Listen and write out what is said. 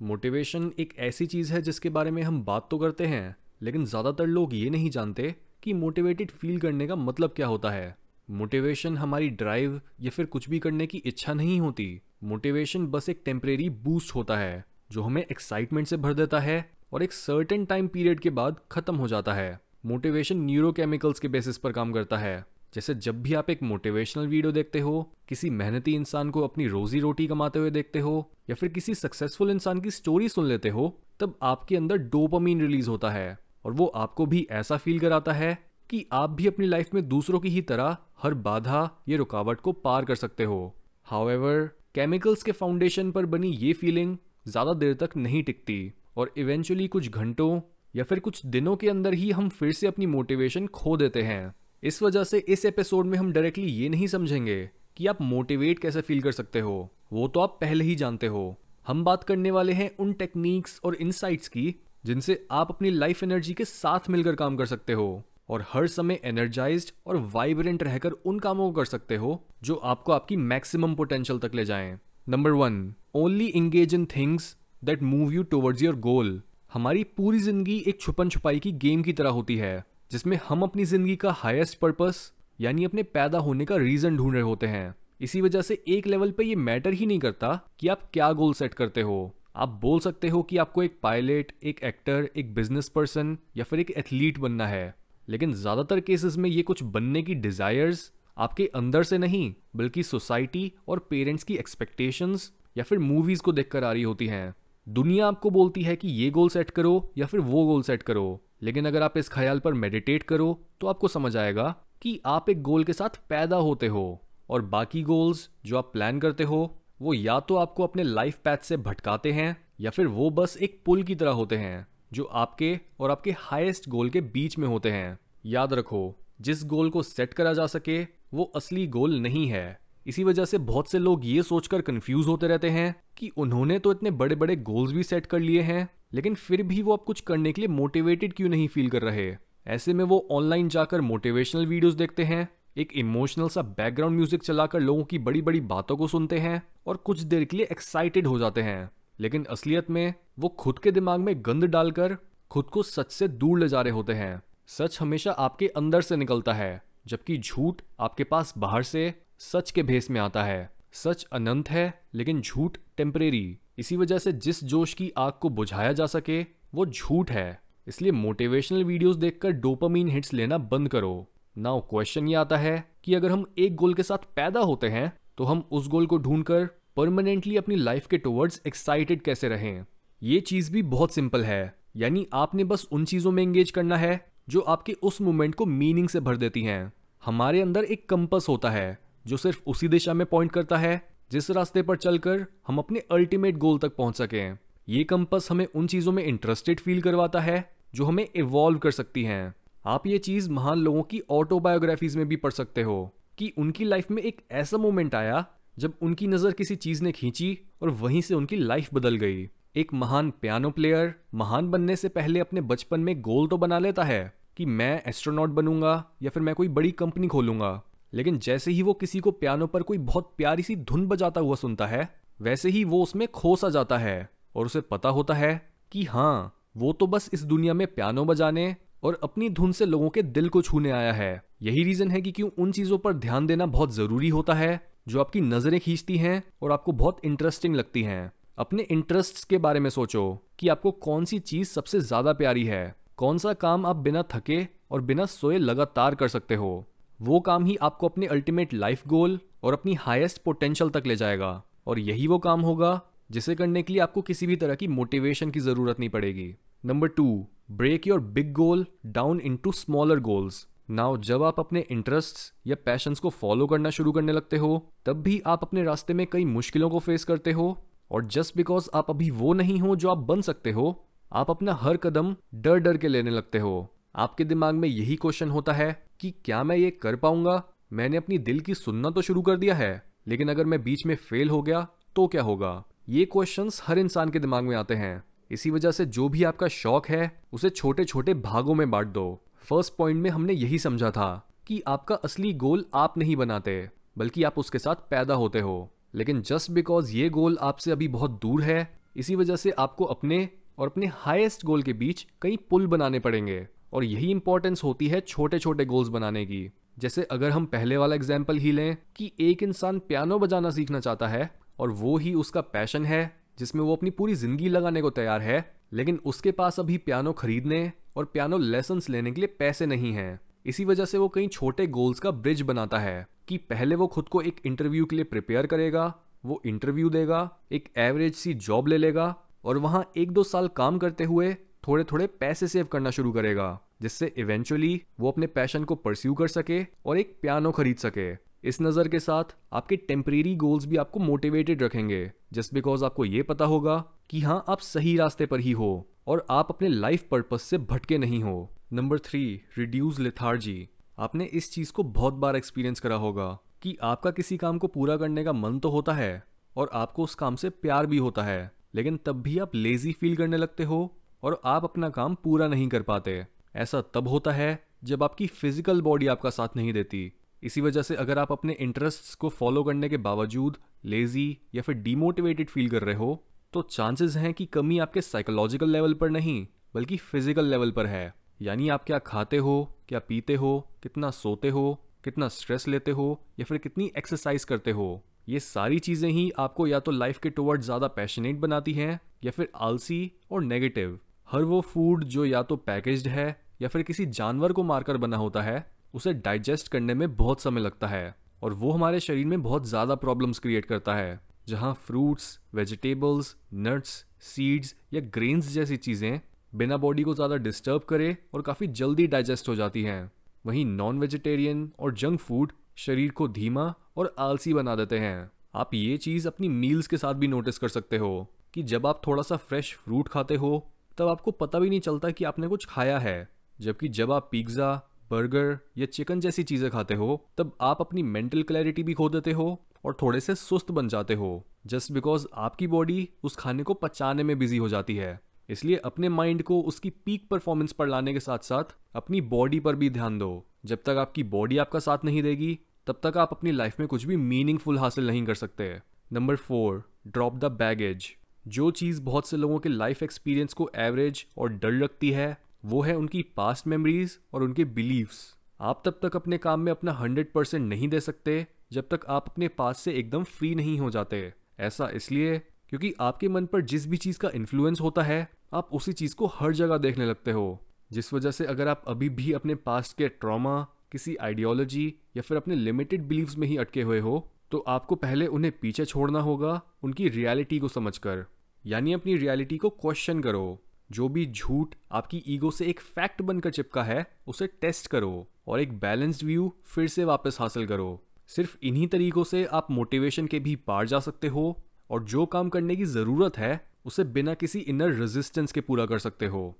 Motivation एक ऐसी चीज़ है जिसके बारे में हम बात तो करते हैं, लेकिन ज़्यादातर लोग ये नहीं जानते कि मोटिवेटेड फील करने का मतलब क्या होता है। मोटिवेशन हमारी ड्राइव या फिर कुछ भी करने की इच्छा नहीं होती। मोटिवेशन बस एक टेम्परेरी बूस्ट होता है, जो हमें एक्साइटमेंट से भर देता है और एक सर्टेन टाइम पीरियड के बाद खत्म हो जाता है। मोटिवेशन न्यूरोकेमिकल्स के बेसिस पर काम करता है। जैसे जब भी आप एक मोटिवेशनल वीडियो देखते हो, किसी मेहनती इंसान को अपनी रोजी रोटी कमाते हुए देखते हो, या फिर किसी सक्सेसफुल इंसान की स्टोरी सुन लेते हो, तब आपके अंदर डोपामीन रिलीज़ होता है और वो आपको भी ऐसा फील कराता है कि आप भी अपनी लाइफ में दूसरों की ही तरह हर बाधा या रुकावट को पार कर सकते हो। हाउएवर केमिकल्स के फाउंडेशन पर बनी ये फीलिंग ज़्यादा देर तक नहीं टिकती और इवेंचुअली कुछ घंटों या फिर कुछ दिनों के अंदर ही हम फिर से अपनी मोटिवेशन खो देते हैं। इस वजह से इस एपिसोड में हम डायरेक्टली ये नहीं समझेंगे कि आप मोटिवेट कैसे फील कर सकते हो। वो तो आप पहले ही जानते हो। हम बात करने वाले हैं उन टेक्निक्स और इनसाइट्स की, जिनसे आप अपनी लाइफ एनर्जी के साथ मिलकर काम कर सकते हो और हर समय एनर्जाइज और वाइब्रेंट रहकर उन कामों को कर सकते हो, जो आपको आपकी मैक्सिमम पोटेंशियल तक ले जाएँ। Number one only engage in things that move you towards your goal हमारी पूरी ज़िंदगी एक छुपन छुपाई की गेम की तरह होती है। जिसमें हम अपनी ज़िंदगी का हाईएस्ट पर्पस यानी अपने पैदा होने का रीजन ढूंढ रहे होते हैं। इसी वजह से एक लेवल पे ये मैटर ही नहीं करता कि आप क्या गोल सेट करते हो। आप बोल सकते हो कि आपको एक पायलट एक एक्टर एक बिज़नेस पर्सन या फिर एक एथलीट बनना है। लेकिन ज़्यादातर केसेस में ये कुछ बनने की डिज़ायर्स आपके अंदर से नहीं, बल्कि सोसाइटी और पेरेंट्स की एक्सपेक्टेशंस या फिर मूवीज़ को देखकर आ रही होती हैं। दुनिया आपको बोलती है कि ये गोल सेट करो या फिर वो गोल सेट करो। लेकिन अगर आप इस ख्याल पर मेडिटेट करो तो आपको समझ आएगा कि आप एक गोल के साथ पैदा होते हो और बाकी गोल्स जो आप प्लान करते हो, वो या तो आपको अपने लाइफ पैथ से भटकाते हैं या फिर वो बस एक पुल की तरह होते हैं, जो आपके और आपके हाईएस्ट गोल के बीच में होते हैं। याद रखो, जिस गोल को सेट करा जा सके, वो असली गोल नहीं है। इसी वजह से बहुत से लोग ये सोचकर कंफ्यूज होते रहते हैं कि उन्होंने तो इतने बड़े बड़े गोल्स भी सेट कर लिए हैं, लेकिन फिर भी वो अब कुछ करने के लिए मोटिवेटेड क्यों नहीं फील कर रहे? ऐसे में वो ऑनलाइन जाकर मोटिवेशनल वीडियोस देखते हैं, एक इमोशनल सा बैकग्राउंड म्यूज़िक चलाकर लोगों की बड़ी बड़ी बातों को सुनते हैं और कुछ देर के लिए एक्साइटेड हो जाते हैं। लेकिन असलियत में वो खुद के दिमाग में गंद डालकर खुद को सच से दूर ले जा रहे होते हैं। सच हमेशा आपके अंदर से निकलता है, जबकि झूठ आपके पास बाहर से सच के भेस में आता है। सच अनंत है, लेकिन झूठ टेम्परेरी इसी वजह से जिस जोश की आग को बुझाया जा सके, वो झूठ है। इसलिए मोटिवेशनल वीडियोस देखकर डोपामीन हिट्स लेना बंद करो। नाउ क्वेश्चन ये आता है कि अगर हम एक गोल के साथ पैदा होते हैं तो हम उस गोल को ढूंढकर परमानेंटली अपनी लाइफ के टुवर्ड्स एक्साइटेड कैसे रहें? ये चीज़ भी बहुत सिंपल है। यानी आपने बस उन चीज़ों में एंगेज करना है, जो आपके उस मोमेंट को मीनिंग से भर देती हैं। हमारे अंदर एक कंपस होता है। जो सिर्फ़ उसी दिशा में पॉइंट करता है, जिस रास्ते पर चलकर हम अपने अल्टीमेट गोल तक पहुँच सकें ये कंपस हमें उन चीज़ों में इंटरेस्टेड फील करवाता है, जो हमें इवॉल्व कर सकती हैं। आप ये चीज़ महान लोगों की ऑटोबायोग्राफीज में भी पढ़ सकते हो, कि उनकी लाइफ में एक ऐसा मोमेंट आया, जब उनकी नज़र किसी चीज़ ने खींची और वहीं से उनकी लाइफ बदल गई। एक महान पियानो प्लेयर महान बनने से पहले अपने बचपन में गोल तो बना लेता है, कि मैं एस्ट्रोनॉट बनूँगा या फिर मैं कोई बड़ी कंपनी खोलूँगा। लेकिन जैसे ही वो किसी को पियानो पर कोई बहुत प्यारी सी धुन बजाता हुआ सुनता है, वैसे ही वो उसमें खोसा जाता है और उसे पता होता है कि हाँ वो तो बस इस दुनिया में पियानो बजाने और अपनी धुन से लोगों के दिल को छूने आया है। यही रीजन है कि क्यों उन चीज़ों पर ध्यान देना बहुत ज़रूरी होता है, जो आपकी नज़रें खींचती हैं और आपको बहुत इंटरेस्टिंग लगती हैं। अपने इंटरेस्ट्स के बारे में सोचो कि आपको कौन सी चीज़ सबसे ज़्यादा प्यारी है। कौन सा काम आप बिना थके और बिना सोए लगातार कर सकते हो। वो काम ही आपको अपने अल्टीमेट लाइफ गोल और अपनी हाईएस्ट पोटेंशियल तक ले जाएगा। और यही वो काम होगा जिसे करने के लिए आपको किसी भी तरह की मोटिवेशन की ज़रूरत नहीं पड़ेगी। Number two break your big goal down into smaller goals now जब आप अपने इंटरेस्ट्स या पैशंस को फॉलो करना शुरू करने लगते हो, तब भी आप अपने रास्ते में कई मुश्किलों को फेस करते हो। और जस्ट बिकॉज़ आप अभी वो नहीं हो जो आप बन सकते हो, आप अपना हर कदम डर डर के लेने लगते हो। आपके दिमाग में यही क्वेश्चन होता है कि क्या मैं ये कर पाऊँगा? मैंने अपनी दिल की सुनना तो शुरू कर दिया है, लेकिन अगर मैं बीच में फेल हो गया तो क्या होगा? ये क्वेश्चंस हर इंसान के दिमाग में आते हैं। इसी वजह से जो भी आपका शौक है, उसे छोटे छोटे भागों में बांट दो। फ़र्स्ट पॉइंट में हमने यही समझा था कि आपका असली गोल आप नहीं बनाते, बल्कि आप उसके साथ पैदा होते हो। लेकिन जस्ट बिकॉज़ ये गोल आपसे अभी बहुत दूर है, इसी वजह से आपको अपने और अपने हाईएस्ट गोल के बीच कई पुल बनाने पड़ेंगे। और यही इंपॉर्टेंस होती है छोटे छोटे गोल्स बनाने की। जैसे अगर हम पहले वाला एग्ज़ाम्पल ही लें कि एक इंसान पियानो बजाना सीखना चाहता है और वो ही उसका पैशन है, जिसमें वो अपनी पूरी ज़िंदगी लगाने को तैयार है, लेकिन उसके पास अभी पियानो खरीदने और पियानो लेसन लेने के लिए पैसे नहीं हैं। इसी वजह से वो कई छोटे गोल्स का ब्रिज बनाता है कि पहले वो खुद को एक इंटरव्यू के लिए प्रिपेयर करेगा, वो इंटरव्यू देगा, एक एवरेज सी जॉब ले लेगा और वहाँ एक दो साल काम करते हुए थोड़े थोड़े पैसे सेव करना शुरू करेगा, जिससे इवेंचुअली वो अपने पैशन को परस्यू कर सके और एक पियानो खरीद सके। इस नज़र के साथ आपके टेम्परेरी गोल्स भी आपको मोटिवेटेड रखेंगे जस्ट बिकॉज़ आपको ये पता होगा कि हाँ आप सही रास्ते पर ही हो और आप अपने लाइफ पर्पज से भटके नहीं हो। नंबर थ्री रिड्यूज लिथार्जी आपने इस चीज़ को बहुत बार एक्सपीरियंस करा होगा कि आपका किसी काम को पूरा करने का मन तो होता है और आपको उस काम से प्यार भी होता है, लेकिन तब भी आप लेजी फील करने लगते हो और आप अपना काम पूरा नहीं कर पाते। ऐसा तब होता है जब आपकी फ़िज़िकल बॉडी आपका साथ नहीं देती। इसी वजह से अगर आप अपने इंटरेस्ट्स को फॉलो करने के बावजूद लेजी या फिर डीमोटिवेटेड फील कर रहे हो तो चांसेस हैं कि कमी आपके साइकोलॉजिकल लेवल पर नहीं, बल्कि फ़िज़िकल लेवल पर है। यानी आप क्या खाते हो, क्या पीते हो, कितना सोते हो, कितना स्ट्रेस लेते हो, या फिर कितनी एक्सरसाइज करते हो, ये सारी चीज़ें ही आपको या तो लाइफ के टुवर्ड ज़्यादा पैशनेट बनाती हैं, या फिर आलसी और नेगेटिव हर वो फ़ूड जो या तो पैकेज्ड है, या फिर किसी जानवर को मारकर बना होता है, उसे डाइजेस्ट करने में बहुत समय लगता है और वो हमारे शरीर में बहुत ज़्यादा प्रॉब्लम्स क्रिएट करता है, जहाँ फ्रूट्स वेजिटेबल्स नट्स सीड्स या ग्रेन्स जैसी चीज़ें बिना बॉडी को ज़्यादा डिस्टर्ब करे और काफ़ी जल्दी डाइजेस्ट हो जाती हैं। वहीं नॉन वेजिटेरियन और जंक फ़ूड शरीर को धीमा और आलसी बना देते हैं। आप ये चीज़ अपनी मील्स के साथ भी नोटिस कर सकते हो कि जब आप थोड़ा सा फ्रेश फ्रूट खाते हो तब आपको पता भी नहीं चलता कि आपने कुछ खाया है। जबकि जब आप पिज़्ज़ा, बर्गर या चिकन जैसी चीज़ें खाते हो, तब आप अपनी मेंटल क्लैरिटी भी खो देते हो और थोड़े से सुस्त बन जाते हो। जस्ट बिकॉज़ आपकी बॉडी उस खाने को पचाने में बिज़ी हो जाती है। इसलिए अपने माइंड को उसकी पीक परफॉर्मेंस पर लाने के साथ साथ अपनी बॉडी पर भी ध्यान दो। जब तक आपकी बॉडी आपका साथ नहीं देगी, तब तक आप अपनी लाइफ में कुछ भी मीनिंगफुल हासिल नहीं कर सकते। Number four, drop the baggage. जो चीज़ बहुत से लोगों के लाइफ एक्सपीरियंस को एवरेज और डर रखती है, वो है उनकी पास्ट मेमोरीज और उनके बिलीव्स आप तब तक अपने काम में अपना हंड्रेड परसेंट नहीं दे सकते, जब तक आप अपने पास से एकदम फ्री नहीं हो जाते। ऐसा इसलिए क्योंकि आपके मन पर जिस भी चीज़ का इन्फ्लुएंस होता है, आप उसी चीज़ को हर जगह देखने लगते हो। जिस वजह से अगर आप अभी भी अपने पास्ट के ट्रॉमा किसी आइडियोलॉजी या फिर अपने लिमिटेड बिलीव्स में ही अटके हुए हो तो आपको पहले उन्हें पीछे छोड़ना होगा, उनकी रियलिटी को समझकर। यानी अपनी रियलिटी को क्वेश्चन करो। जो भी झूठ आपकी ईगो से एक फैक्ट बनकर चिपका है, उसे टेस्ट करो और एक बैलेंस्ड व्यू फिर से वापस हासिल करो। सिर्फ़ इन्हीं तरीकों से आप मोटिवेशन के भी पार जा सकते हो और जो काम करने की ज़रूरत है, उसे बिना किसी इनर रेजिस्टेंस के पूरा कर सकते हो।